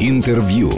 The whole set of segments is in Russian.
Интервью.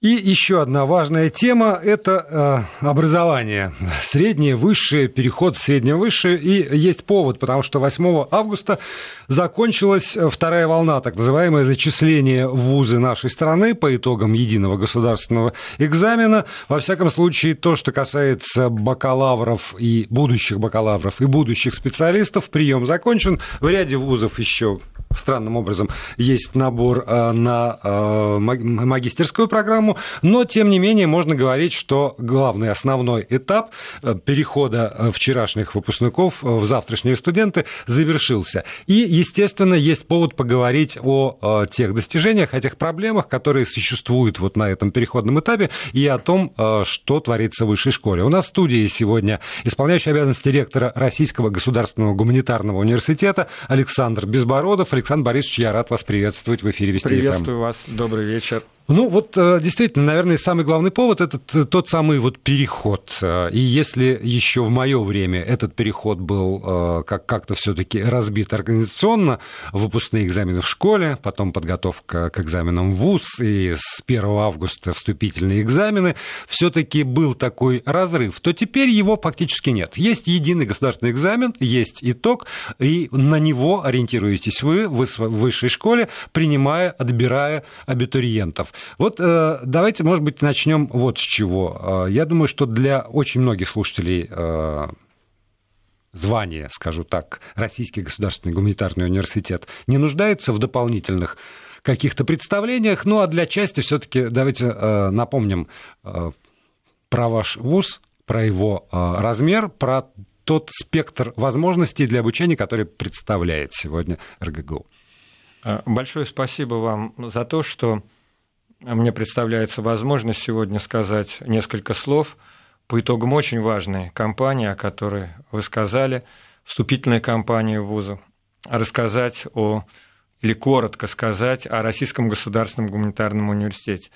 И еще одна важная тема – это э, образование. Среднее, высшее, переход в среднее, высшее. И есть повод, потому что 8 августа закончилась вторая волна, так называемое зачисление в вузы нашей страны по итогам единого государственного экзамена. Во всяком случае, то, что касается бакалавров и будущих бакалавров и будущих специалистов, прием закончен. В ряде вузов еще странным образом есть набор э, на э, магистерскую программу, но тем не менее можно говорить, что главный основной этап э, перехода вчерашних выпускников в завтрашние студенты завершился. И, естественно, есть повод поговорить о тех достижениях, о тех проблемах, которые существуют вот на этом переходном этапе, и о том, что творится в высшей школе. У нас в студии сегодня исполняющий обязанности ректора Российского государственного гуманитарного университета Александр Безбородов. Александр Борисович, я рад вас приветствовать в эфире Вести эм. Приветствую вас. Добрый вечер. Ну вот э, действительно, наверное, самый главный повод это тот самый вот переход. Э, и если еще в мое время этот переход был э, как- как-то все-таки разбит организационно, выпускные экзамены в школе, потом подготовка к экзаменам в ВУЗ и с 1 августа вступительные экзамены, все-таки был такой разрыв, то теперь его фактически нет. Есть единый государственный экзамен, есть итог, и на него ориентируетесь вы в высшей школе, принимая, отбирая абитуриентов. Вот э, давайте, может быть, начнем вот с чего. Э, я думаю, что для очень многих слушателей э, звание, скажу так, Российский государственный гуманитарный университет не нуждается в дополнительных каких-то представлениях, ну а для части все-таки давайте напомним про ваш вуз, про его размер, про тот спектр возможностей для обучения, который представляет сегодня РГГУ. Большое спасибо вам за то, что мне представляется возможность сегодня сказать несколько слов по итогам очень важной кампании, о которой вы сказали, вступительной кампании в вузы, рассказать о, или коротко сказать о Российском государственном гуманитарном университете.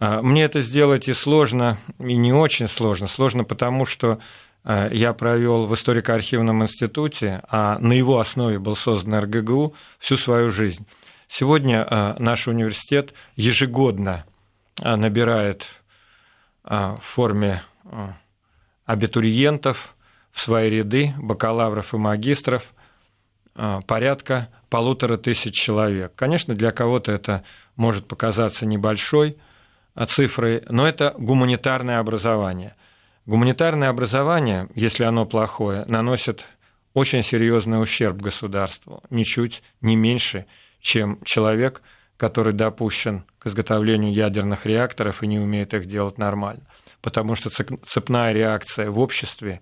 А, мне это сделать и сложно, и не очень сложно. Сложно потому, что а, я провел в историко-архивном институте, а на его основе был создан РГГУ всю свою жизнь. Сегодня а, наш университет ежегодно а, набирает а, в форме абитуриентов в свои ряды, бакалавров и магистров, порядка полутора тысяч человек. Конечно, для кого-то это может показаться небольшой цифрой, но это гуманитарное образование. Гуманитарное образование, если оно плохое, наносит очень серьезный ущерб государству, ничуть не меньше, чем человек, который допущен к изготовлению ядерных реакторов и не умеет их делать нормально. Потому что цепная реакция в обществе,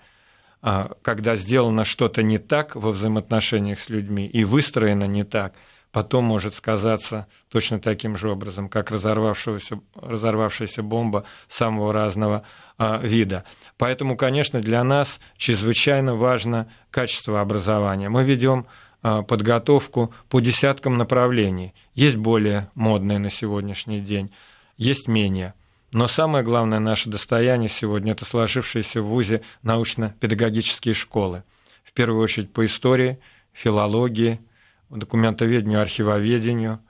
а, когда сделано что-то не так во взаимоотношениях с людьми и выстроено не так, потом может сказаться точно таким же образом, как разорвавшаяся, разорвавшаяся бомба самого разного а, вида. Поэтому, конечно, для нас чрезвычайно важно качество образования. Мы ведем подготовку по десяткам направлений. Есть более модные на сегодняшний день, есть менее. Но самое главное наше достояние сегодня – это сложившиеся в ВУЗе научно-педагогические школы. В первую очередь по истории, филологии, документоведению, архивоведению,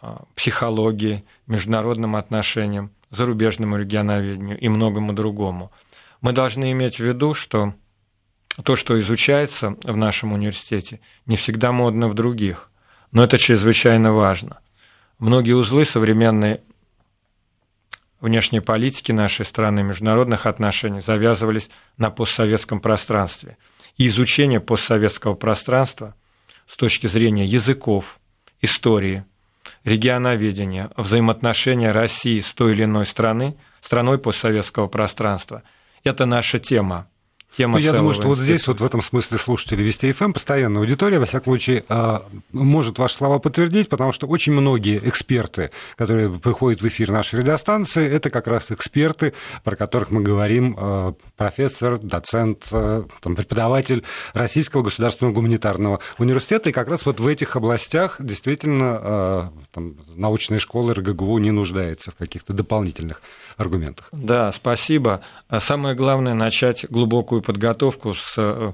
а, психологии, международным отношениям, зарубежному регионоведению и многому другому. Мы должны иметь в виду, что то, что изучается в нашем университете, не всегда модно в других, но это чрезвычайно важно. Многие узлы современной внешней политики нашей страны, международных отношений завязывались на постсоветском пространстве. И изучение постсоветского пространства с точки зрения языков, истории, регионоведения, взаимоотношения России с той или иной страны, страной постсоветского пространства – это наша тема тема ну, Я думаю, что вот здесь вот в этом смысле слушатели Вести ФМ, постоянная аудитория, во всяком случае, а, может ваши слова подтвердить, потому что очень многие эксперты, которые приходят в эфир нашей радиостанции, это как раз эксперты, про которых мы говорим, а, профессор, доцент, а, там, преподаватель Российского государственного гуманитарного университета, и как раз вот в этих областях действительно там, научная школа РГГУ не нуждается в каких-то дополнительных аргументах. Да, спасибо. Самое главное начать глубокую подготовку с э,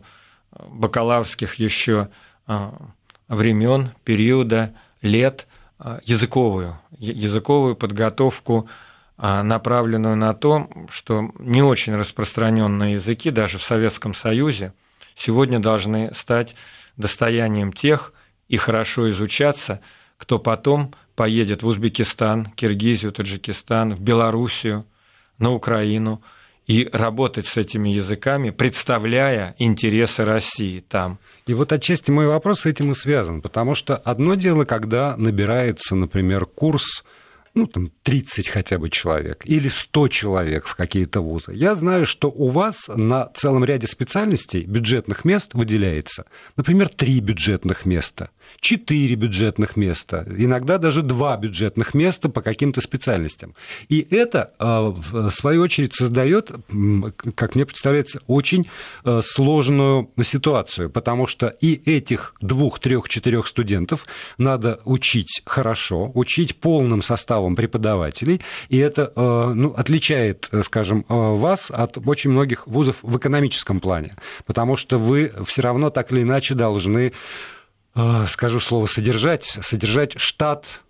бакалаврских еще э, времен, периода, лет языковую, языковую подготовку, направленную на то, что не очень распространенные языки даже в Советском Союзе сегодня должны стать достоянием тех и хорошо изучаться, кто потом поедет в Узбекистан, Киргизию, Таджикистан, в Белоруссию, на Украину и работать с этими языками, представляя интересы России там. И вот отчасти мой вопрос с этим и связан, потому что одно дело, когда набирается, например, курс ну, там, 30 хотя бы человек или 100 человек в какие-то вузы. Я знаю, что у вас на целом ряде специальностей бюджетных мест выделяется, например, 3 бюджетных места – четыре бюджетных места, иногда даже два бюджетных места по каким-то специальностям. И это, а, в свою очередь, создает, как мне представляется, очень а, сложную ситуацию, потому что и этих двух, трех, четырех студентов надо учить хорошо, учить полным составом преподавателей, и это а, ну, отличает, скажем, вас от очень многих вузов в экономическом плане, потому что вы все равно так или иначе должны Э, скажу слово содержать, содержать штат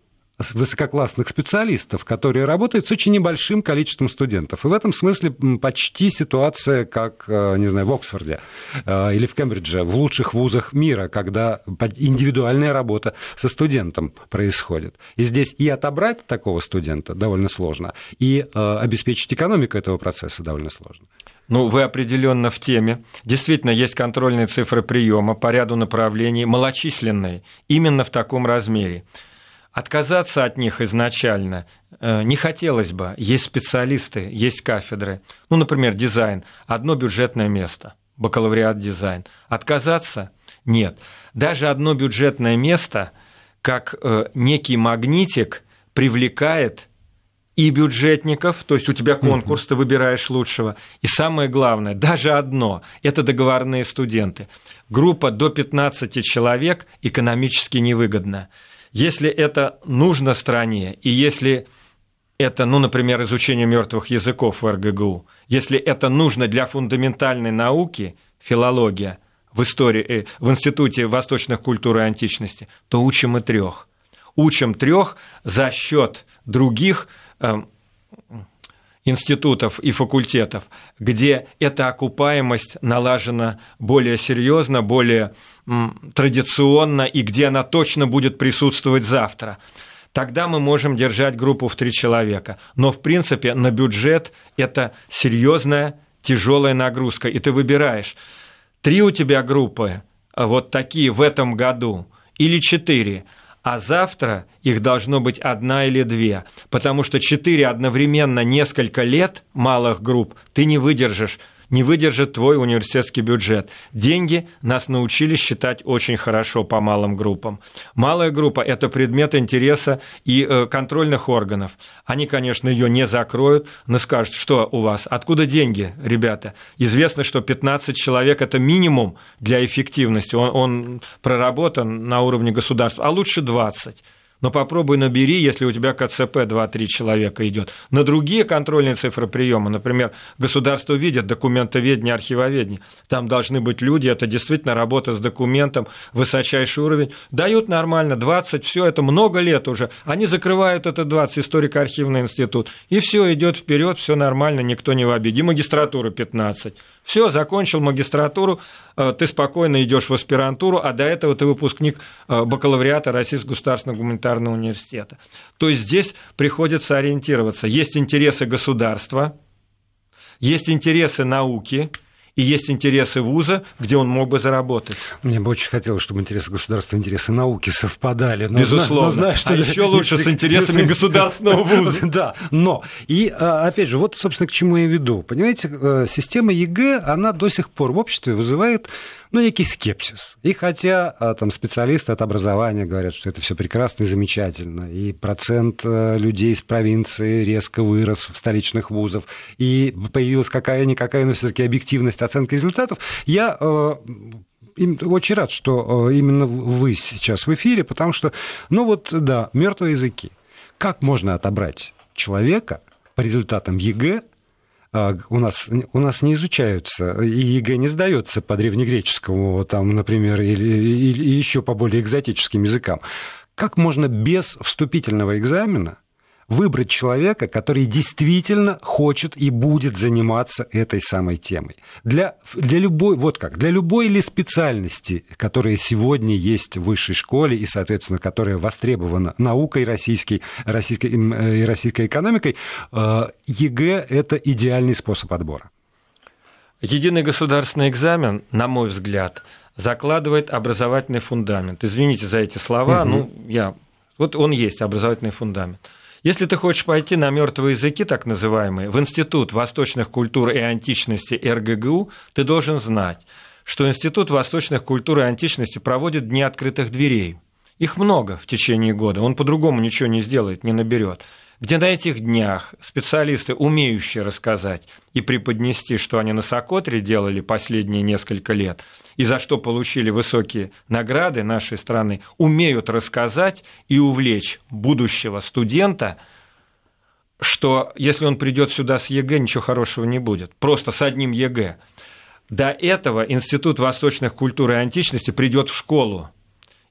высококлассных специалистов, которые работают с очень небольшим количеством студентов. И в этом смысле почти ситуация, как, э, не знаю, в Оксфорде э, или в Кембридже, в лучших вузах мира, когда индивидуальная работа со студентом происходит. И здесь и отобрать такого студента довольно сложно, и обеспечить экономику этого процесса довольно сложно. Ну, вы определенно в теме. Действительно, есть контрольные цифры приема по ряду направлений, малочисленные, именно в таком размере. Отказаться от них изначально э, не хотелось бы. Есть специалисты, есть кафедры. Ну, например, дизайн. Одно бюджетное место. Бакалавриат дизайн. Отказаться? Нет. Даже одно бюджетное место, как э, некий магнитик, привлекает и бюджетников, то есть у тебя конкурс, ты выбираешь лучшего. И самое главное, даже одно – это договорные студенты. Группа до 15 человек экономически невыгодна. Если это нужно стране, и если это, ну, например, изучение мертвых языков в РГГУ, если это нужно для фундаментальной науки, филология, в истории, э, в Институте восточных культур и античности, то учим и трех. Учим трех за счет других институтов и факультетов, где эта окупаемость налажена более серьезно, более традиционно и где она точно будет присутствовать завтра. Тогда мы можем держать группу в три человека. Но, в принципе, на бюджет это серьезная, тяжелая нагрузка. И ты выбираешь, три у тебя группы, вот такие в этом году, или четыре – а завтра их должно быть одна или две, потому что четыре одновременно несколько лет малых групп ты не выдержишь не выдержит твой университетский бюджет. Деньги нас научили считать очень хорошо по малым группам. Малая группа – это предмет интереса и э, контрольных органов. Они, конечно, ее не закроют, но скажут, что у вас, откуда деньги, ребята? Известно, что 15 человек – это минимум для эффективности. Он, он проработан на уровне государства, а лучше 20 но попробуй набери, если у тебя КЦП 2-3 человека идет. На другие контрольные цифры приема, например, государство видит документоведение, архивоведение, там должны быть люди, это действительно работа с документом, высочайший уровень, дают нормально, 20, все это много лет уже, они закрывают это 20, историко-архивный институт, и все идет вперед, все нормально, никто не в обиде, и магистратура 15. Все, закончил магистратуру, э, ты спокойно идешь в аспирантуру, а до этого ты выпускник э, бакалавриата Российского государственного гуманитарного университета. То есть здесь приходится ориентироваться. Есть интересы государства, есть интересы науки, и есть интересы вуза, где он мог бы заработать. Мне бы очень хотелось, чтобы интересы государства интересы науки совпадали. Но, Безусловно. Но, знаю, что а еще лучше с интересами государственного вуза. Да, но, и а, опять же, вот, собственно, к чему я веду. Понимаете, э, система ЕГЭ, она до сих пор в обществе вызывает ну, некий скепсис. И хотя а, там специалисты от образования говорят, что это все прекрасно и замечательно, и процент э, людей из провинции резко вырос в столичных вузов, и появилась какая-никакая, но все-таки объективность оценки результатов, я э, очень рад, что э, именно вы сейчас в эфире, потому что, ну вот, да, мертвые языки. Как можно отобрать человека по результатам ЕГЭ у нас, у нас не изучаются, и ЕГЭ не сдается по древнегреческому, там, например, или, или еще по более экзотическим языкам. Как можно без вступительного экзамена выбрать человека, который действительно хочет и будет заниматься этой самой темой. Для, для любой, вот как, для любой ли специальности, которая сегодня есть в высшей школе и, соответственно, которая востребована наукой российской, российской э, и российской экономикой, э, ЕГЭ – это идеальный способ отбора. Единый государственный экзамен, на мой взгляд, закладывает образовательный фундамент. Извините за эти слова, угу. ну, я... Вот он есть, образовательный фундамент. Если ты хочешь пойти на мертвые языки, так называемые, в Институт восточных культур и античности РГГУ, ты должен знать, что Институт восточных культур и античности проводит дни открытых дверей. Их много в течение года, он по-другому ничего не сделает, не наберет где на этих днях специалисты, умеющие рассказать и преподнести, что они на Сокотре делали последние несколько лет, и за что получили высокие награды нашей страны, умеют рассказать и увлечь будущего студента, что если он придет сюда с ЕГЭ, ничего хорошего не будет, просто с одним ЕГЭ. До этого Институт восточных культур и античности придет в школу,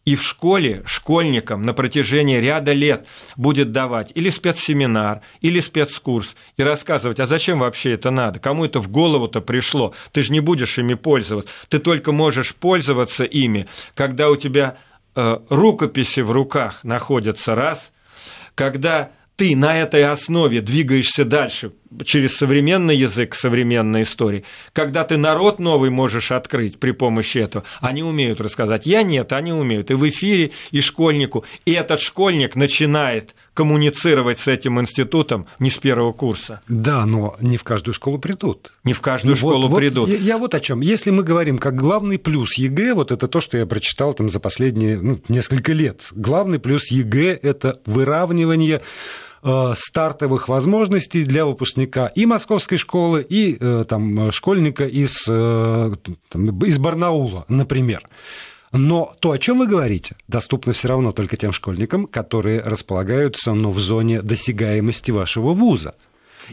и в школе школьникам на протяжении ряда лет будет давать или спецсеминар, или спецкурс, и рассказывать, а зачем вообще это надо, кому это в голову-то пришло, ты же не будешь ими пользоваться, ты только можешь пользоваться ими, когда у тебя э, рукописи в руках находятся раз, когда ты на этой основе двигаешься дальше через современный язык, современной истории, когда ты народ новый можешь открыть при помощи этого, они умеют рассказать. Я нет, они умеют. И в эфире, и школьнику. И этот школьник начинает коммуницировать с этим институтом не с первого курса. Да, но не в каждую школу придут. Не в каждую ну, школу вот, придут. Вот, я, я вот о чем. Если мы говорим как главный плюс ЕГЭ, вот это то, что я прочитал там за последние ну, несколько лет. Главный плюс ЕГЭ – это выравнивание стартовых возможностей для выпускника и московской школы, и э, там, школьника из, э, там, из Барнаула, например. Но то, о чем вы говорите, доступно все равно только тем школьникам, которые располагаются ну, в зоне досягаемости вашего вуза.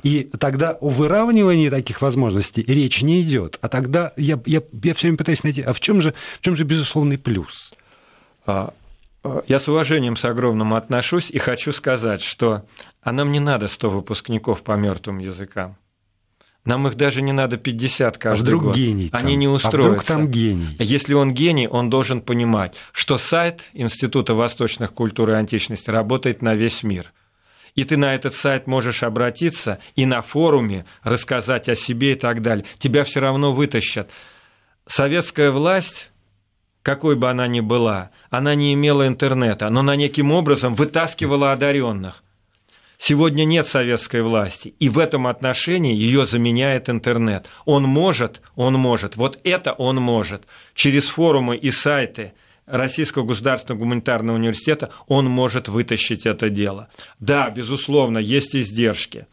И тогда о выравнивании таких возможностей речь не идет. А тогда я, я, я все время пытаюсь найти, а в чем же, в чем же безусловный плюс? Я с уважением с огромным отношусь и хочу сказать, что а нам не надо 100 выпускников по мертвым языкам. Нам их даже не надо 50 а каждый а вдруг год. гений Они там? не устроятся. А вдруг там гений? Если он гений, он должен понимать, что сайт Института восточных культур и античности работает на весь мир. И ты на этот сайт можешь обратиться и на форуме рассказать о себе и так далее. Тебя все равно вытащат. Советская власть какой бы она ни была, она не имела интернета, но она неким образом вытаскивала одаренных. Сегодня нет советской власти, и в этом отношении ее заменяет интернет. Он может, он может, вот это он может. Через форумы и сайты Российского государственного гуманитарного университета он может вытащить это дело. Да, безусловно, есть издержки.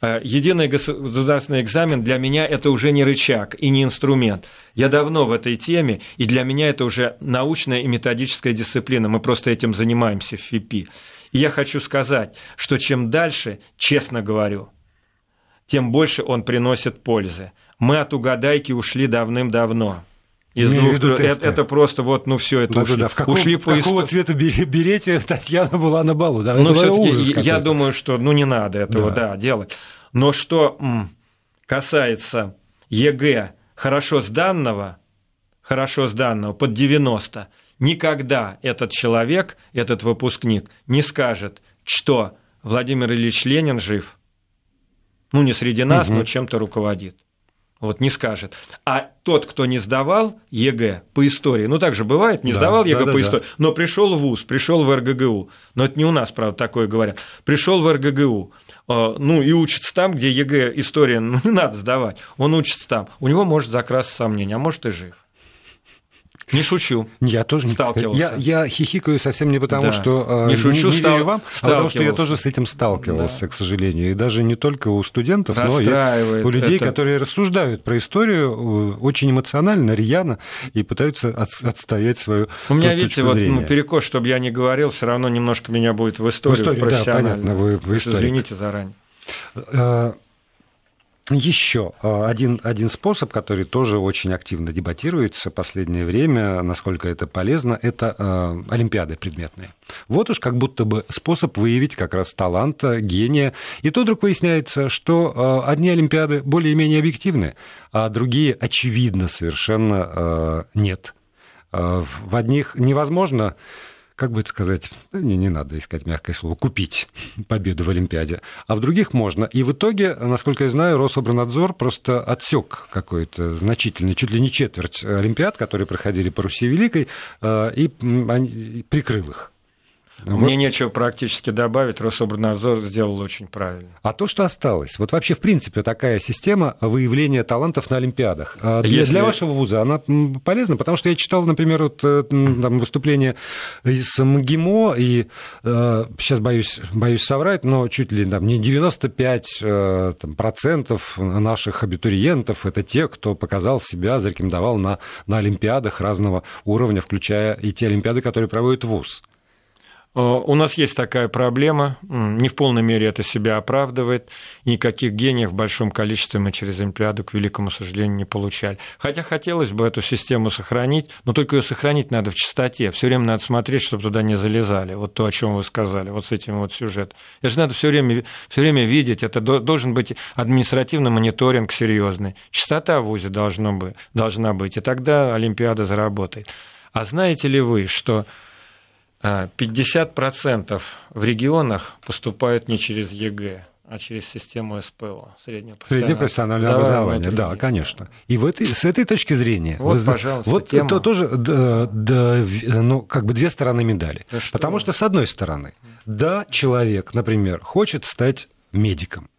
Э, единый государственный экзамен для меня это уже не рычаг и не инструмент. Я давно в этой теме, и для меня это уже научная и методическая дисциплина. Мы просто этим занимаемся в ФИПИ. И я хочу сказать, что чем дальше, честно говорю, тем больше он приносит пользы. Мы от угадайки ушли давным-давно. Из двух, это, это просто вот, ну все, это да, ушли, да, В каком, ушли в по какого цвета берете, Татьяна была на балу, да? Ну, все-таки я думаю, что ну не надо этого, да, да делать. Но что касается ЕГЭ хорошо сданного, хорошо сданного под 90, никогда этот человек, этот выпускник не скажет, что Владимир Ильич Ленин жив, ну не среди нас, угу. но чем-то руководит. Вот не скажет. А тот, кто не сдавал ЕГЭ по истории, ну так же бывает, не да, сдавал ЕГЭ да, по да, истории, но пришел в ВУЗ, пришел в РГГУ, но это не у нас, правда, такое говорят, пришел в РГГУ, э, ну и учится там, где ЕГЭ история, ну не надо сдавать, он учится там, у него может закрасться сомнение, а может и жив. Не шучу. Я тоже сталкивался. Я, я хихикаю совсем не потому, да. что не, шучу, не, не верю вам, а потому что я тоже с этим сталкивался, да. к сожалению. И даже не только у студентов, но и у людей, это... которые рассуждают про историю э, очень эмоционально, рьяно и пытаются от, отстоять свою У меня, видите, вот ну, перекос, чтобы я не говорил, все равно немножко меня будет в историю, в историю Да, понятно, вы в истории. Извините заранее. Еще э, один, один способ, который тоже очень активно дебатируется в последнее время, насколько это полезно, это э, олимпиады предметные. Вот уж как будто бы способ выявить как раз таланта, гения. И то вдруг выясняется, что э, одни олимпиады более-менее объективны, а другие, очевидно, совершенно э, нет. Э, в одних невозможно как бы это сказать, не, не надо искать мягкое слово, купить победу в Олимпиаде, а в других можно. И в итоге, насколько я знаю, Рособранадзор просто отсек какой-то значительный, чуть ли не четверть Олимпиад, которые проходили по Руси Великой, э, и прикрыл их. Мне вот. нечего практически добавить, Рособорнадзор сделал очень правильно. А то, что осталось, вот вообще, в принципе, такая система выявления талантов на Олимпиадах, а для, Если... для вашего вуза она полезна, потому что я читал, например, вот, э, там, выступление из МГИМО, и э, сейчас боюсь, боюсь соврать, но чуть ли там, не 95 э, там, процентов наших абитуриентов это те, кто показал себя, зарекомендовал на, на Олимпиадах разного уровня, включая и те Олимпиады, которые проводит вуз. Э, у нас есть такая проблема, не в полной мере это себя оправдывает, никаких гениев в большом количестве мы через Олимпиаду, к великому сожалению, не получали. Хотя хотелось бы эту систему сохранить, но только ее сохранить надо в чистоте, все время надо смотреть, чтобы туда не залезали, вот то, о чем вы сказали, вот с этим вот сюжетом. Это же надо все время, все время видеть, это должен быть административный мониторинг серьезный, чистота в ВУЗе должно быть, должна быть, и тогда Олимпиада заработает. А знаете ли вы, что 50% в регионах поступают не через ЕГЭ, а через систему СПО, среднее профессиональное, среднее профессиональное образование. Да, конечно. И в этой, с этой точки зрения, вот, вы, пожалуйста, вот тема. это тоже да, да, ну, как бы две стороны медали. Да Потому что, с одной стороны, да, человек, например, хочет стать медиком.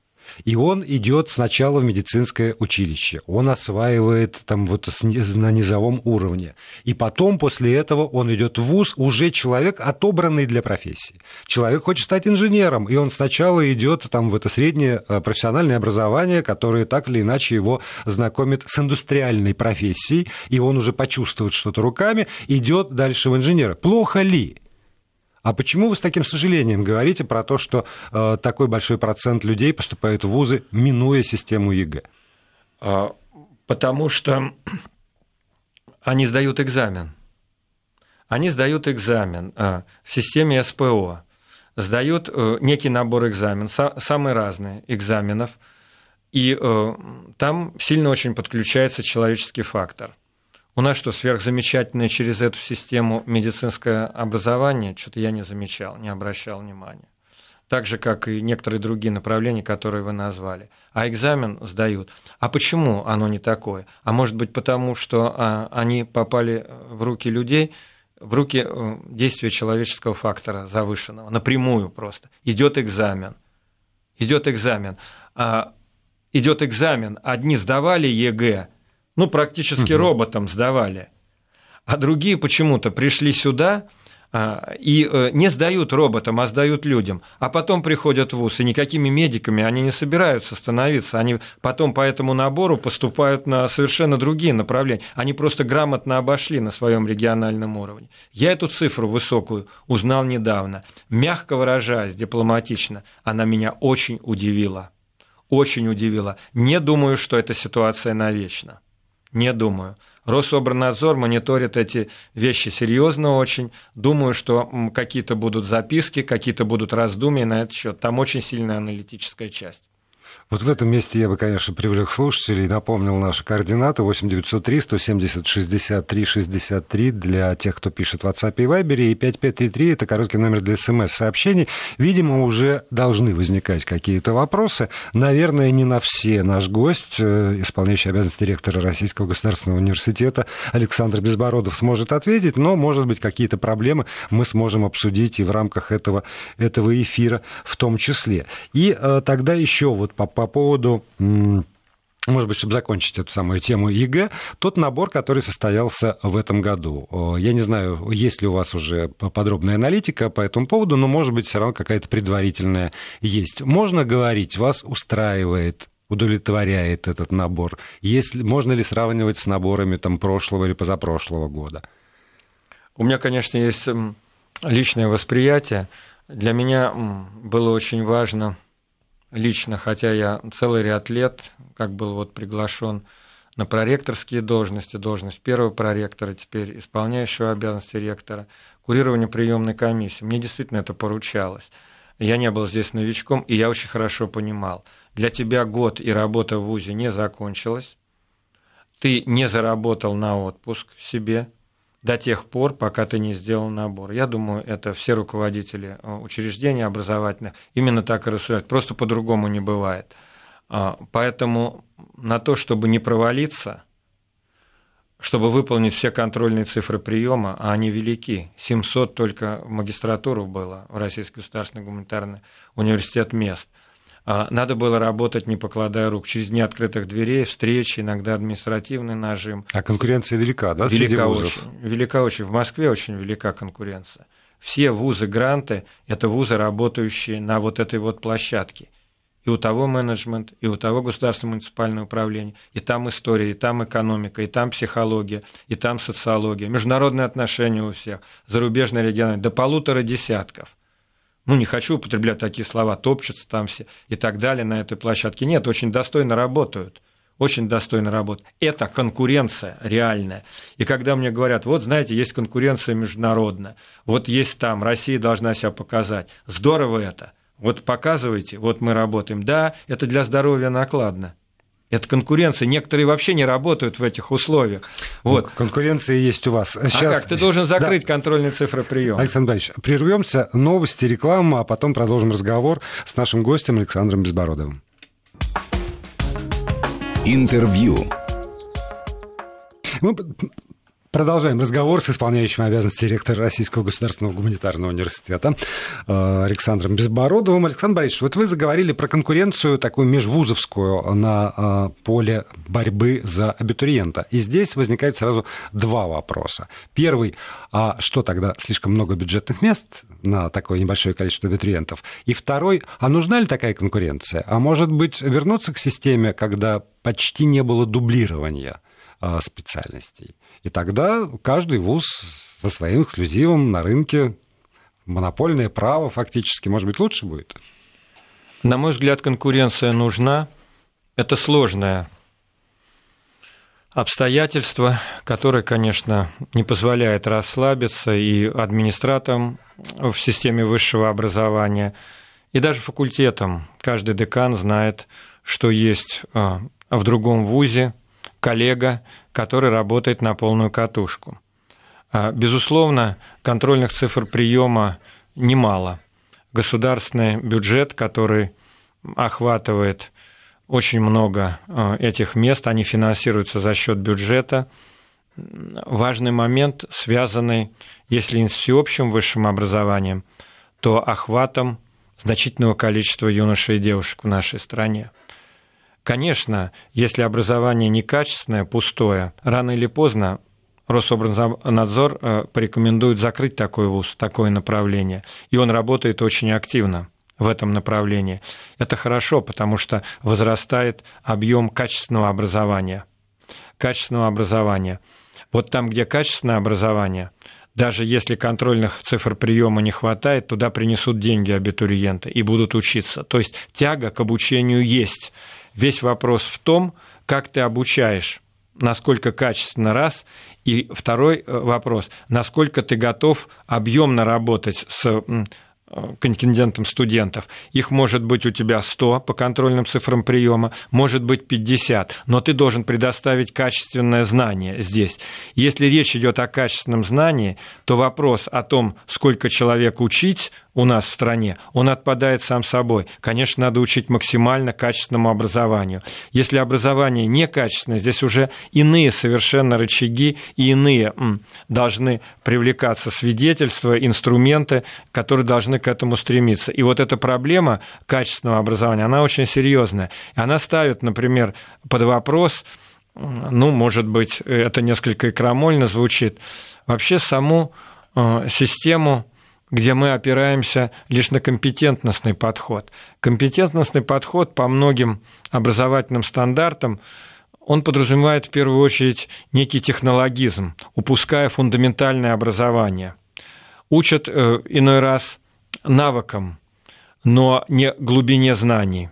И он идет сначала в медицинское училище, он осваивает там вот на низовом уровне. И потом, после этого, он идет в ВУЗ, уже человек, отобранный для профессии. Человек хочет стать инженером, и он сначала идет там в это среднее э, профессиональное образование, которое так или иначе его знакомит с индустриальной профессией, и он уже почувствует что-то руками, идет дальше в инженера. Плохо ли? А почему вы с таким сожалением говорите про то, что э, такой большой процент людей поступает в вузы, минуя систему ЕГЭ? А, потому что они сдают экзамен. Они сдают экзамен э, в системе СПО, сдают э, некий набор экзаменов, самые разные экзаменов, и э, там сильно очень подключается человеческий фактор. У нас что, сверхзамечательное через эту систему медицинское образование? Что-то я не замечал, не обращал внимания. Так же, как и некоторые другие направления, которые вы назвали. А экзамен сдают. А почему оно не такое? А может быть потому, что а, они попали в руки людей, в руки э, действия человеческого фактора завышенного, напрямую просто. Идет экзамен. Идет экзамен. А, идет экзамен. Одни сдавали ЕГЭ, ну, практически угу. роботом сдавали. А другие почему-то пришли сюда а, и э, не сдают роботам, а сдают людям. А потом приходят в ВУЗ, и никакими медиками они не собираются становиться. Они потом по этому набору поступают на совершенно другие направления. Они просто грамотно обошли на своем региональном уровне. Я эту цифру высокую узнал недавно. Мягко выражаясь, дипломатично, она меня очень удивила. Очень удивила. Не думаю, что эта ситуация навечно. Не думаю. Рособорнадзор мониторит эти вещи серьезно очень. Думаю, что какие-то будут записки, какие-то будут раздумья на этот счет. Там очень сильная аналитическая часть. Вот в этом месте я бы, конечно, привлек слушателей и напомнил наши координаты 8903 170 63 63 для тех, кто пишет в WhatsApp и Viber, и 5533 это короткий номер для смс-сообщений. Видимо, уже должны возникать какие-то вопросы. Наверное, не на все наш гость, э, исполняющий обязанности директора Российского государственного университета Александр Безбородов сможет ответить, но, может быть, какие-то проблемы мы сможем обсудить и в рамках этого, этого эфира в том числе. И э, тогда еще вот по по поводу может быть, чтобы закончить эту самую тему ЕГЭ, тот набор, который состоялся в этом году. Я не знаю, есть ли у вас уже подробная аналитика по этому поводу, но, может быть, все равно какая-то предварительная есть. Можно говорить, вас устраивает удовлетворяет этот набор? Если, можно ли сравнивать с наборами там, прошлого или позапрошлого года? У меня, конечно, есть личное восприятие. Для меня было очень важно – лично, хотя я целый ряд лет, как был вот приглашен на проректорские должности, должность первого проректора, теперь исполняющего обязанности ректора, курирование приемной комиссии. Мне действительно это поручалось. Я не был здесь новичком, и я очень хорошо понимал. Для тебя год и работа в ВУЗе не закончилась. Ты не заработал на отпуск себе до тех пор, пока ты не сделал набор. Я думаю, это все руководители э, учреждений образовательных именно так и рассуждают. Просто по-другому не бывает. А, поэтому на то, чтобы не провалиться, чтобы выполнить все контрольные цифры приема, а они велики, 700 только магистратуру было в Российский государственный гуманитарный университет мест, надо было работать, не покладая рук, через дни открытых дверей, встречи, иногда административный нажим. А конкуренция велика, да, велика очень, велика очень. В Москве очень велика конкуренция. Все вузы-гранты – это вузы, работающие на вот этой вот площадке – и у того менеджмент, и у того государственное муниципальное управление, и там история, и там экономика, и там психология, и там социология, международные отношения у всех, зарубежные регионы, до полутора десятков. Ну, не хочу употреблять такие слова, топчутся там все и так далее на этой площадке. Нет, очень достойно работают очень достойно работают. Это конкуренция реальная. И когда мне говорят, вот знаете, есть конкуренция международная, вот есть там, Россия должна себя показать. Здорово это. Вот показывайте, вот мы работаем. Да, это для здоровья накладно. Это конкуренция. Некоторые вообще не работают в этих условиях. Вот. Конкуренция есть у вас. Сейчас... А как? Ты должен закрыть да. контрольный цифроприем. Александр Борисович, прервемся. Новости, реклама, а потом продолжим разговор с нашим гостем Александром Безбородовым. Интервью. Мы Продолжаем разговор с исполняющим обязанности директора Российского государственного гуманитарного университета э, Александром Безбородовым. Александр Борисович, вот вы заговорили про конкуренцию такую межвузовскую на э, поле борьбы за абитуриента. И здесь возникают сразу два вопроса. Первый, а что тогда слишком много бюджетных мест на такое небольшое количество абитуриентов? И второй, а нужна ли такая конкуренция? А может быть вернуться к системе, когда почти не было дублирования э, специальностей? И тогда каждый вуз со своим эксклюзивом на рынке, монопольное право фактически, может быть, лучше будет? На мой взгляд, конкуренция нужна. Это сложное обстоятельство, которое, конечно, не позволяет расслабиться и администраторам в системе высшего образования, и даже факультетам. Каждый декан знает, что есть а, в другом вузе коллега, который работает на полную катушку. А, безусловно, контрольных цифр приема немало. Государственный бюджет, который охватывает очень много а, этих мест, они финансируются за счет бюджета. Важный момент, связанный, если не с всеобщим высшим образованием, то охватом значительного количества юношей и девушек в нашей стране. Конечно, если образование некачественное, пустое, рано или поздно Рособорнадзор э, порекомендует закрыть такой вуз, такое направление. И он работает очень активно в этом направлении. Это хорошо, потому что возрастает объем качественного образования. Качественного образования. Вот там, где качественное образование, даже если контрольных цифр приема не хватает, туда принесут деньги абитуриенты и будут учиться. То есть тяга к обучению есть. Весь вопрос в том, как ты обучаешь, насколько качественно раз, и второй э, вопрос, насколько ты готов объемно работать с контингентом студентов. Их может быть у тебя 100 по контрольным цифрам приема, может быть 50, но ты должен предоставить качественное знание здесь. Если речь идет о качественном знании, то вопрос о том, сколько человек учить у нас в стране, он отпадает сам собой. Конечно, надо учить максимально качественному образованию. Если образование некачественное, здесь уже иные совершенно рычаги и иные должны привлекаться свидетельства, инструменты, которые должны к этому стремиться. И вот эта проблема качественного образования, она очень серьезная. Она ставит, например, под вопрос, ну, может быть, это несколько крамольно звучит, вообще саму э, систему где мы опираемся лишь на компетентностный подход. Компетентностный подход по многим образовательным стандартам он подразумевает в первую очередь некий технологизм, упуская фундаментальное образование. Учат э, иной раз навыкам, но не глубине знаний.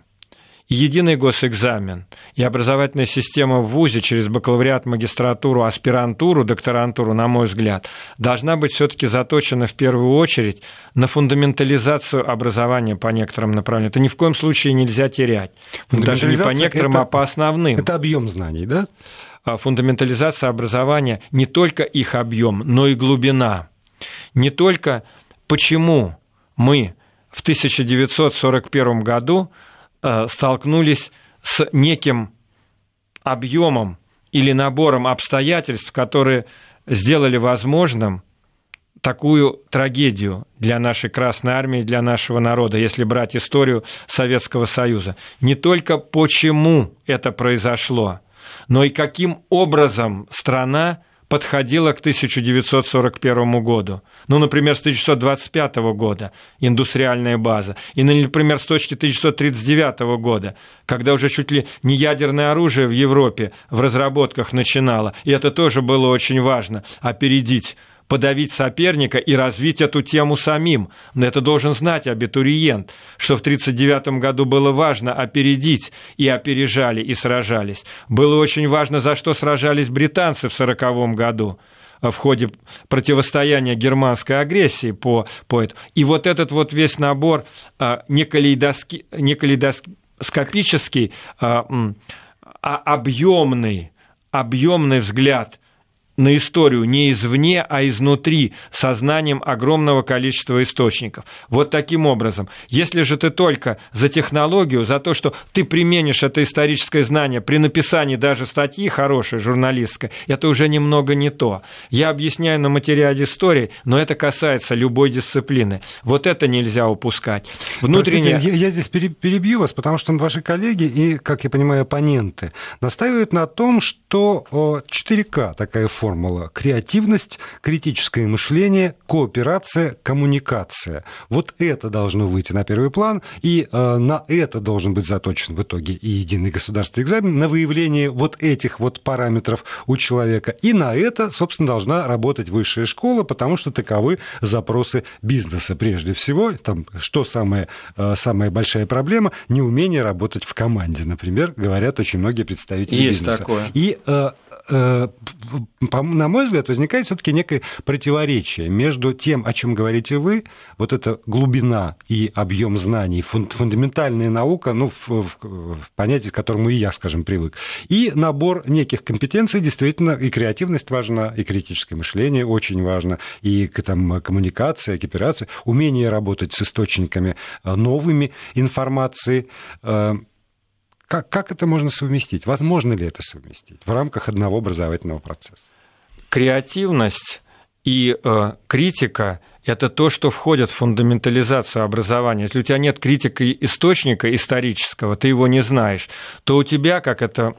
единый госэкзамен и образовательная система в ВУЗе через бакалавриат, магистратуру, аспирантуру, докторантуру, на мой взгляд, должна быть все таки заточена в первую очередь на фундаментализацию образования по некоторым направлениям. Это ни в коем случае нельзя терять. Даже не по некоторым, это, а по основным. Это объем знаний, да? А фундаментализация образования не только их объем, но и глубина. Не только почему мы в 1941 году Э, столкнулись с неким объемом или набором обстоятельств, которые сделали возможным такую трагедию для нашей Красной Армии, для нашего народа, если брать историю Советского Союза. Не только почему это произошло, но и каким образом страна подходила к 1941 году. Ну, например, с 1925 года индустриальная база. И, например, с точки 1939 года, когда уже чуть ли не ядерное оружие в Европе в разработках начинало. И это тоже было очень важно, опередить подавить соперника и развить эту тему самим. Но это должен знать абитуриент, что в 1939 году было важно опередить, и опережали, и сражались. Было очень важно, за что сражались британцы в 1940 году в ходе противостояния германской агрессии по, по этому. И вот этот вот весь набор а, некалейдоскопический, а, а, объемный, объемный взгляд – на историю не извне, а изнутри, сознанием огромного количества источников. Вот таким образом. Если же ты только за технологию, за то, что ты применишь это историческое знание при написании даже статьи хорошей, журналистской, это уже немного не то. Я объясняю на материале истории, но это касается любой дисциплины. Вот это нельзя упускать. Внутренне... Простите, я, я здесь перебью вас, потому что ваши коллеги и, как я понимаю, оппоненты настаивают на том, что 4К такая форма формула. Креативность, критическое мышление, кооперация, коммуникация. Вот это должно выйти на первый план, и э, на это должен быть заточен в итоге и единый государственный экзамен, на выявление вот этих вот параметров у человека. И на это, собственно, должна работать высшая школа, потому что таковы запросы бизнеса прежде всего. Там, что самая, э, самая большая проблема? Неумение работать в команде, например, говорят очень многие представители Есть бизнеса. Такое. И э, на мой взгляд, возникает все-таки некое противоречие между тем, о чем говорите вы, вот эта глубина и объем знаний, фундаментальная наука, ну, в, в, в понятии, к которому и я, скажем, привык, и набор неких компетенций, действительно, и креативность важна, и критическое мышление очень важно, и там, коммуникация, кооперация, умение работать с источниками э, новыми информации, э, как, как это можно совместить? Возможно ли это совместить в рамках одного образовательного процесса? Креативность и э, критика – это то, что входит в фундаментализацию образования. Если у тебя нет критика источника исторического, ты его не знаешь, то у тебя, как это,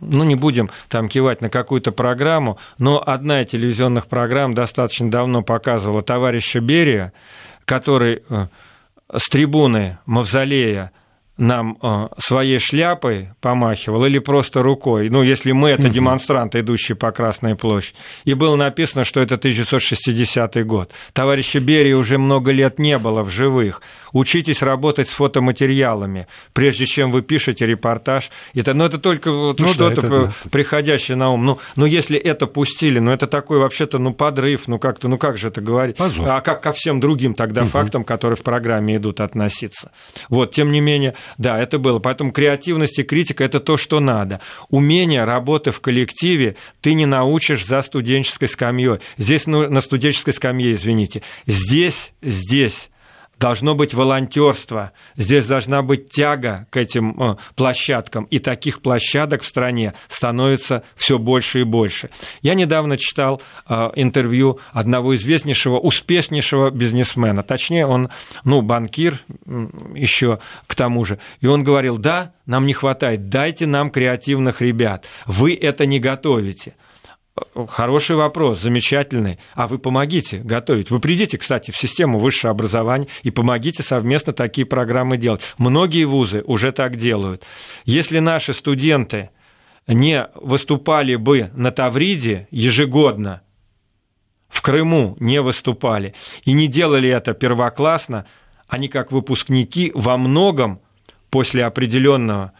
ну не будем там кивать на какую-то программу, но одна из телевизионных программ достаточно давно показывала товарища Берия, который э, с трибуны Мавзолея нам э, своей шляпой помахивал или просто рукой, ну, если мы это демонстранты, идущие по Красной площади, и было написано, что это 1960 год. Товарища Берии уже много лет не было в живых. Учитесь работать с фотоматериалами, прежде чем вы пишете репортаж. Это, ну, это только ну, что-то да, это, приходящее на ум. Ну, ну, если это пустили, ну, это такой вообще-то, ну, подрыв, ну, как-то, ну, как же это говорить? Позор. А как ко всем другим тогда угу. фактам, которые в программе идут относиться? Вот, тем не менее, да, это было. Поэтому креативность и критика – это то, что надо. Умение работы в коллективе ты не научишь за студенческой скамьей. Здесь, ну, на студенческой скамье, извините. Здесь, здесь должно быть волонтерство, здесь должна быть тяга к этим э, площадкам, и таких площадок в стране становится все больше и больше. Я недавно читал э, интервью одного известнейшего, успешнейшего бизнесмена, точнее он, ну, банкир еще к тому же, и он говорил, да, нам не хватает, дайте нам креативных ребят, вы это не готовите. Хороший вопрос, замечательный. А вы помогите готовить. Вы придите, кстати, в систему высшего образования и помогите совместно такие программы делать. Многие вузы уже так делают. Если наши студенты не выступали бы на Тавриде ежегодно, в Крыму не выступали и не делали это первоклассно, они как выпускники во многом после определенного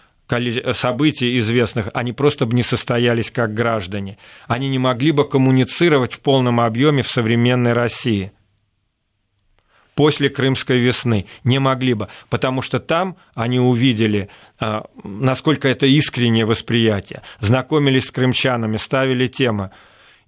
событий известных, они просто бы не состоялись как граждане. Они не могли бы коммуницировать в полном объеме в современной России после Крымской весны. Не могли бы, потому что там они увидели, а, насколько это искреннее восприятие, знакомились с крымчанами, ставили темы.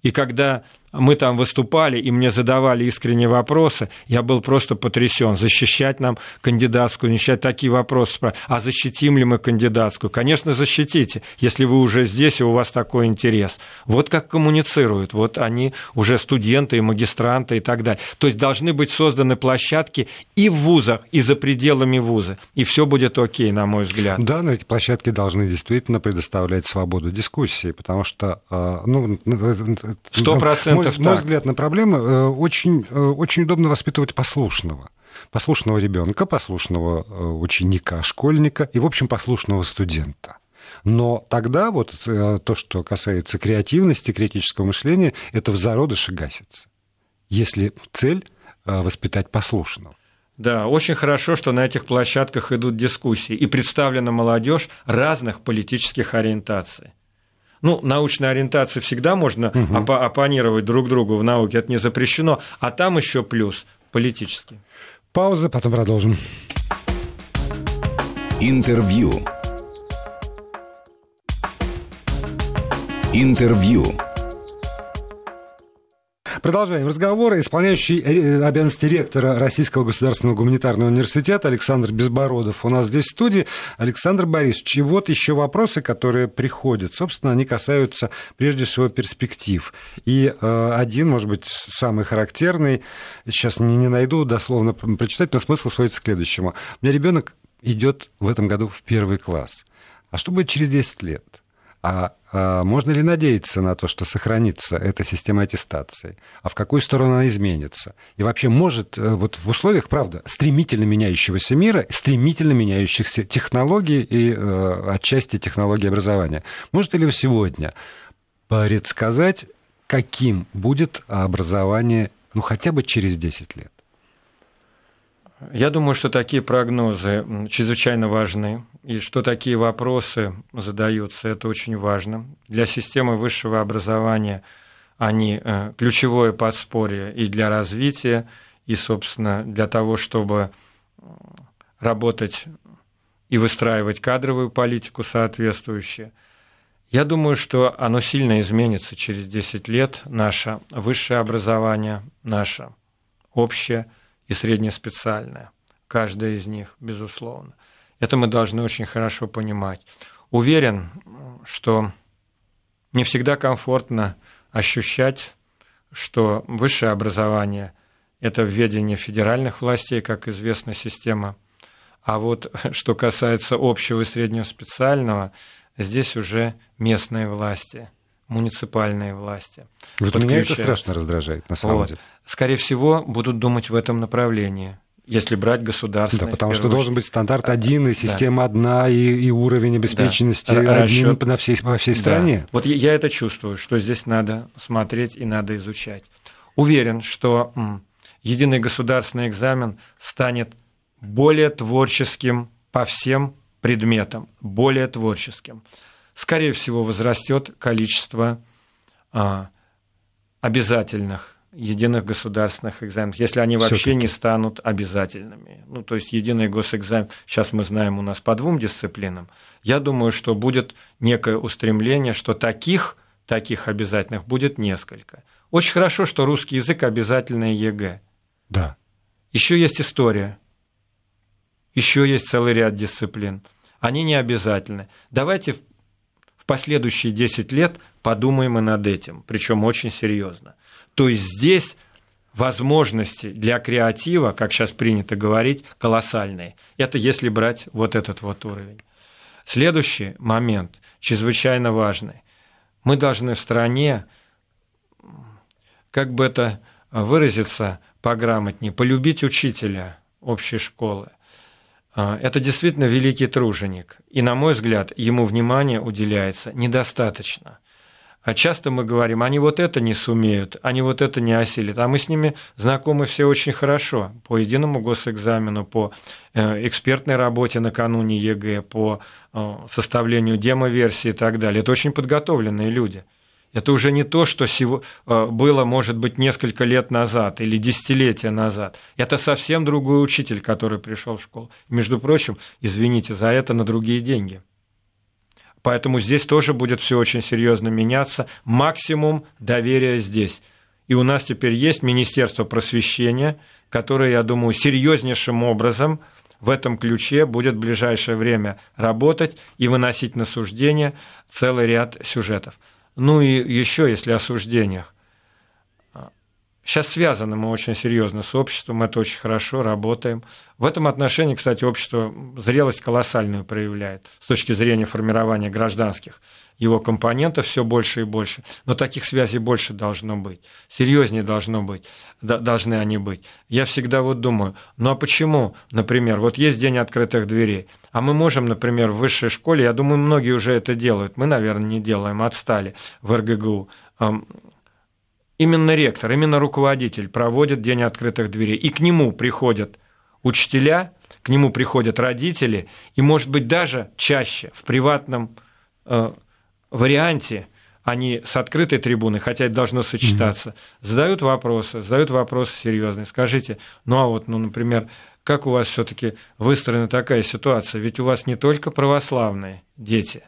И когда мы там выступали, и мне задавали искренние вопросы, я был просто потрясен. Защищать нам кандидатскую, начать такие вопросы, а защитим ли мы кандидатскую? Конечно, защитите, если вы уже здесь, и у вас такой интерес. Вот как коммуницируют, вот они уже студенты и магистранты и так далее. То есть должны быть созданы площадки и в вузах, и за пределами вуза, и все будет окей, на мой взгляд. Да, но эти площадки должны действительно предоставлять свободу дискуссии, потому что, э, ну, сто процентов мой, мой взгляд на проблему, э, очень, э, очень удобно воспитывать послушного послушного ребенка, послушного э, ученика, школьника и, в общем, послушного студента. Но тогда вот то, что касается креативности, критического мышления, это в зародыше гасится, если цель воспитать послушного. Да, очень хорошо, что на этих площадках идут дискуссии и представлена молодежь разных политических ориентаций. Ну, научной ориентации всегда можно угу. оп- оппонировать друг другу в науке, это не запрещено, а там еще плюс политический. Пауза, потом продолжим. Интервью. Интервью. Продолжаем разговор. Исполняющий э, обязанности ректора Российского государственного гуманитарного университета Александр Безбородов у нас здесь в студии. Александр Борисович, и вот еще вопросы, которые приходят. Собственно, они касаются прежде всего перспектив. И э, один, может быть, самый характерный, сейчас не, не найду дословно прочитать, но смысл сводится к следующему. У меня ребенок идет в этом году в первый класс. А что будет через 10 лет? А, а можно ли надеяться на то, что сохранится эта система аттестации? А в какую сторону она изменится? И вообще может э, вот в условиях, правда, стремительно меняющегося мира, стремительно меняющихся технологий и э, отчасти технологий образования, можете ли сегодня предсказать, каким будет образование, ну, хотя бы через 10 лет? Я думаю, что такие прогнозы чрезвычайно важны, и что такие вопросы задаются, это очень важно. Для системы высшего образования они э, ключевое подспорье и для развития, и, собственно, для того, чтобы работать и выстраивать кадровую политику соответствующую. Я думаю, что оно сильно изменится через 10 лет, наше высшее образование, наше общее – и среднеспециальная. Каждая из них, безусловно. Это мы должны очень хорошо понимать. Уверен, что не всегда комфортно ощущать, что высшее образование – это введение федеральных властей, как известна система. А вот что касается общего и среднего специального, здесь уже местные власти, муниципальные власти. Вот меня это страшно раздражает, на самом вот. деле скорее всего, будут думать в этом направлении если брать государственный. Да, потому что должен быть стандарт один, и система да. одна, и, и уровень обеспеченности да. один Расчет... на всей, во всей стране. Да. Вот я это чувствую, что здесь надо смотреть и надо изучать. Уверен, что единый государственный экзамен станет более творческим по всем предметам, более творческим. Скорее всего, возрастет количество а, обязательных единых государственных экзаменов, если они вообще не станут обязательными. Ну, то есть единый госэкзамен, сейчас мы знаем у нас по двум дисциплинам, я думаю, что будет некое устремление, что таких, таких обязательных будет несколько. Очень хорошо, что русский язык обязательное ЕГЭ. Да. Еще есть история, еще есть целый ряд дисциплин. Они не обязательны. Давайте в последующие 10 лет подумаем и над этим, причем очень серьезно. То есть здесь возможности для креатива, как сейчас принято говорить, колоссальные. Это если брать вот этот вот уровень. Следующий момент, чрезвычайно важный. Мы должны в стране, как бы это выразиться пограмотнее, полюбить учителя общей школы. А, это действительно великий труженик. И, на мой взгляд, ему внимание уделяется недостаточно. А часто мы говорим, они вот это не сумеют, они вот это не осилят. А мы с ними знакомы все очень хорошо. По единому госэкзамену, по э, экспертной работе накануне ЕГЭ, по э, составлению демо-версии и так далее. Это очень подготовленные люди. Это уже не то, что э, было, может быть, несколько лет назад или десятилетия назад. Это совсем другой учитель, который пришел в школу. Между прочим, извините за это, на другие деньги. Поэтому здесь тоже будет все очень серьезно меняться. Максимум доверия здесь. И у нас теперь есть Министерство просвещения, которое, я думаю, серьезнейшим образом в этом ключе будет в ближайшее время работать и выносить на суждение целый ряд сюжетов. Ну и еще, если о суждениях. Сейчас связаны мы очень серьезно с обществом, это очень хорошо, работаем. В этом отношении, кстати, общество зрелость колоссальную проявляет с точки зрения формирования гражданских его компонентов все больше и больше. Но таких связей больше должно быть, серьезнее должно быть, должны они быть. Я всегда вот думаю, ну а почему, например, вот есть день открытых дверей, а мы можем, например, в высшей школе, я думаю, многие уже это делают, мы, наверное, не делаем, отстали в РГГУ, именно ректор, именно руководитель проводит день открытых дверей, и к нему приходят учителя, к нему приходят родители, и, может быть, даже чаще в приватном э, варианте, они с открытой трибуны, хотя это должно сочетаться, mm-hmm. задают вопросы, задают вопросы серьезные. Скажите, ну а вот, ну, например, как у вас все-таки выстроена такая ситуация? Ведь у вас не только православные дети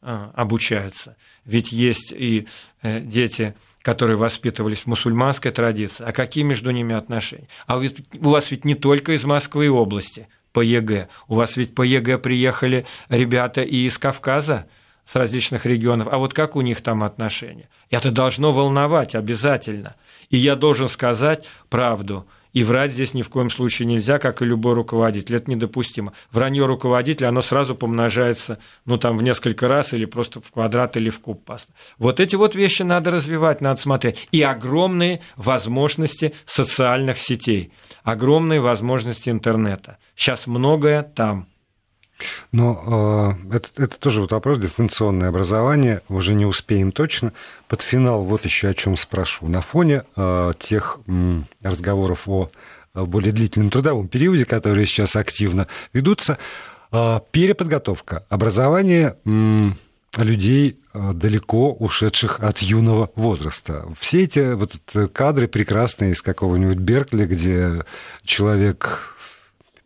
а, обучаются, ведь есть и э, дети которые воспитывались в мусульманской традиции, а какие между ними отношения? А у вас ведь не только из Москвы и области по ЕГЭ, у вас ведь по ЕГЭ приехали ребята и из Кавказа, с различных регионов, а вот как у них там отношения? Это должно волновать обязательно. И я должен сказать правду – и врать здесь ни в коем случае нельзя, как и любой руководитель. Это недопустимо. Вранье руководителя, оно сразу помножается, ну, там, в несколько раз или просто в квадрат или в куб. Вот эти вот вещи надо развивать, надо смотреть. И огромные возможности социальных сетей, огромные возможности интернета. Сейчас многое там. Но э, это, это тоже вот вопрос дистанционное образование, уже не успеем точно. Под финал вот еще о чем спрошу. На фоне э, тех м, разговоров о более длительном трудовом периоде, которые сейчас активно ведутся, э, переподготовка образования людей э, далеко ушедших от юного возраста. Все эти вот кадры прекрасные из какого-нибудь Беркли, где человек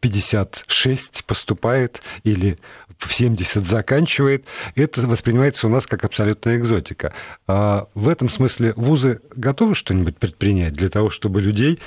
56 поступает или в 70 заканчивает, это воспринимается у нас как абсолютная экзотика. А в этом смысле вузы готовы что-нибудь предпринять для того, чтобы людей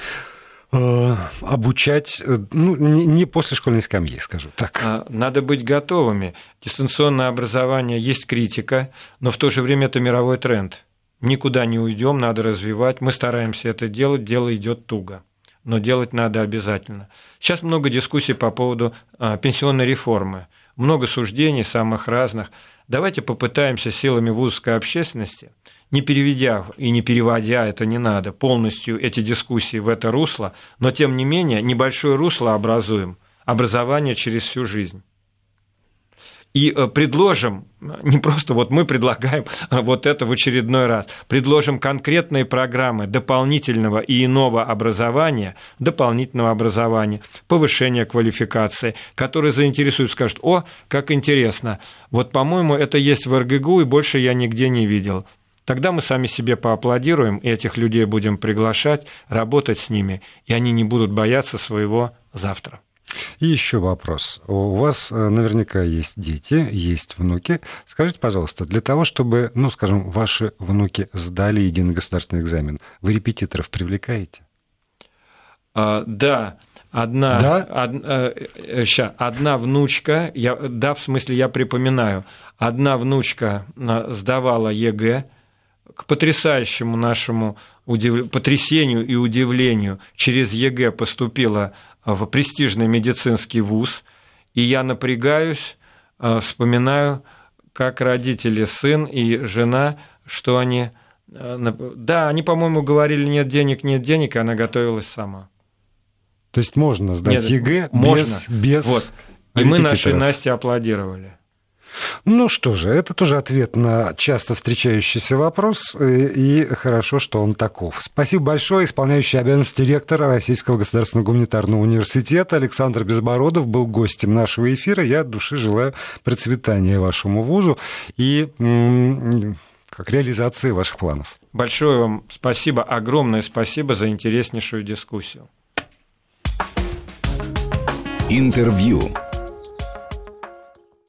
э, обучать ну, не после школьной скамьи, скажу так. А, надо быть готовыми. Дистанционное образование есть критика, но в то же время это мировой тренд. Никуда не уйдем, надо развивать. Мы стараемся это делать, дело идет туго но делать надо обязательно. Сейчас много дискуссий по поводу а, пенсионной реформы, много суждений самых разных. Давайте попытаемся силами вузовской общественности, не переведя и не переводя, это не надо, полностью эти дискуссии в это русло, но тем не менее небольшое русло образуем, образование через всю жизнь и э, предложим, не просто вот мы предлагаем а вот это в очередной раз, предложим конкретные программы дополнительного и иного образования, дополнительного образования, повышения квалификации, которые заинтересуют, скажут, о, как интересно, вот, по-моему, это есть в РГГУ, и больше я нигде не видел. Тогда мы сами себе поаплодируем, и этих людей будем приглашать, работать с ними, и они не будут бояться своего завтра. И еще вопрос. У вас э, наверняка есть дети, есть внуки. Скажите, пожалуйста, для того, чтобы, ну, скажем, ваши внуки сдали единый государственный экзамен, вы репетиторов привлекаете? А, да, Одна, да? од, э, ща, одна внучка, я, да, в смысле, я припоминаю, одна внучка э, сдавала ЕГЭ, к потрясающему нашему удив... потрясению и удивлению через ЕГЭ поступила в престижный медицинский вуз, и я напрягаюсь, э, вспоминаю, как родители, сын и жена, что они... Э, да, они, по-моему, говорили, нет денег, нет денег, и она готовилась сама. То есть можно сдать нет, ЕГЭ можно. без... без вот. И мы нашей Насте аплодировали. Ну что же, это тоже ответ на часто встречающийся вопрос, и хорошо, что он таков. Спасибо большое. Исполняющий обязанности директора Российского государственного гуманитарного университета Александр Безбородов был гостем нашего эфира. Я от души желаю процветания вашему вузу и как реализации ваших планов. Большое вам спасибо, огромное спасибо за интереснейшую дискуссию. Интервью.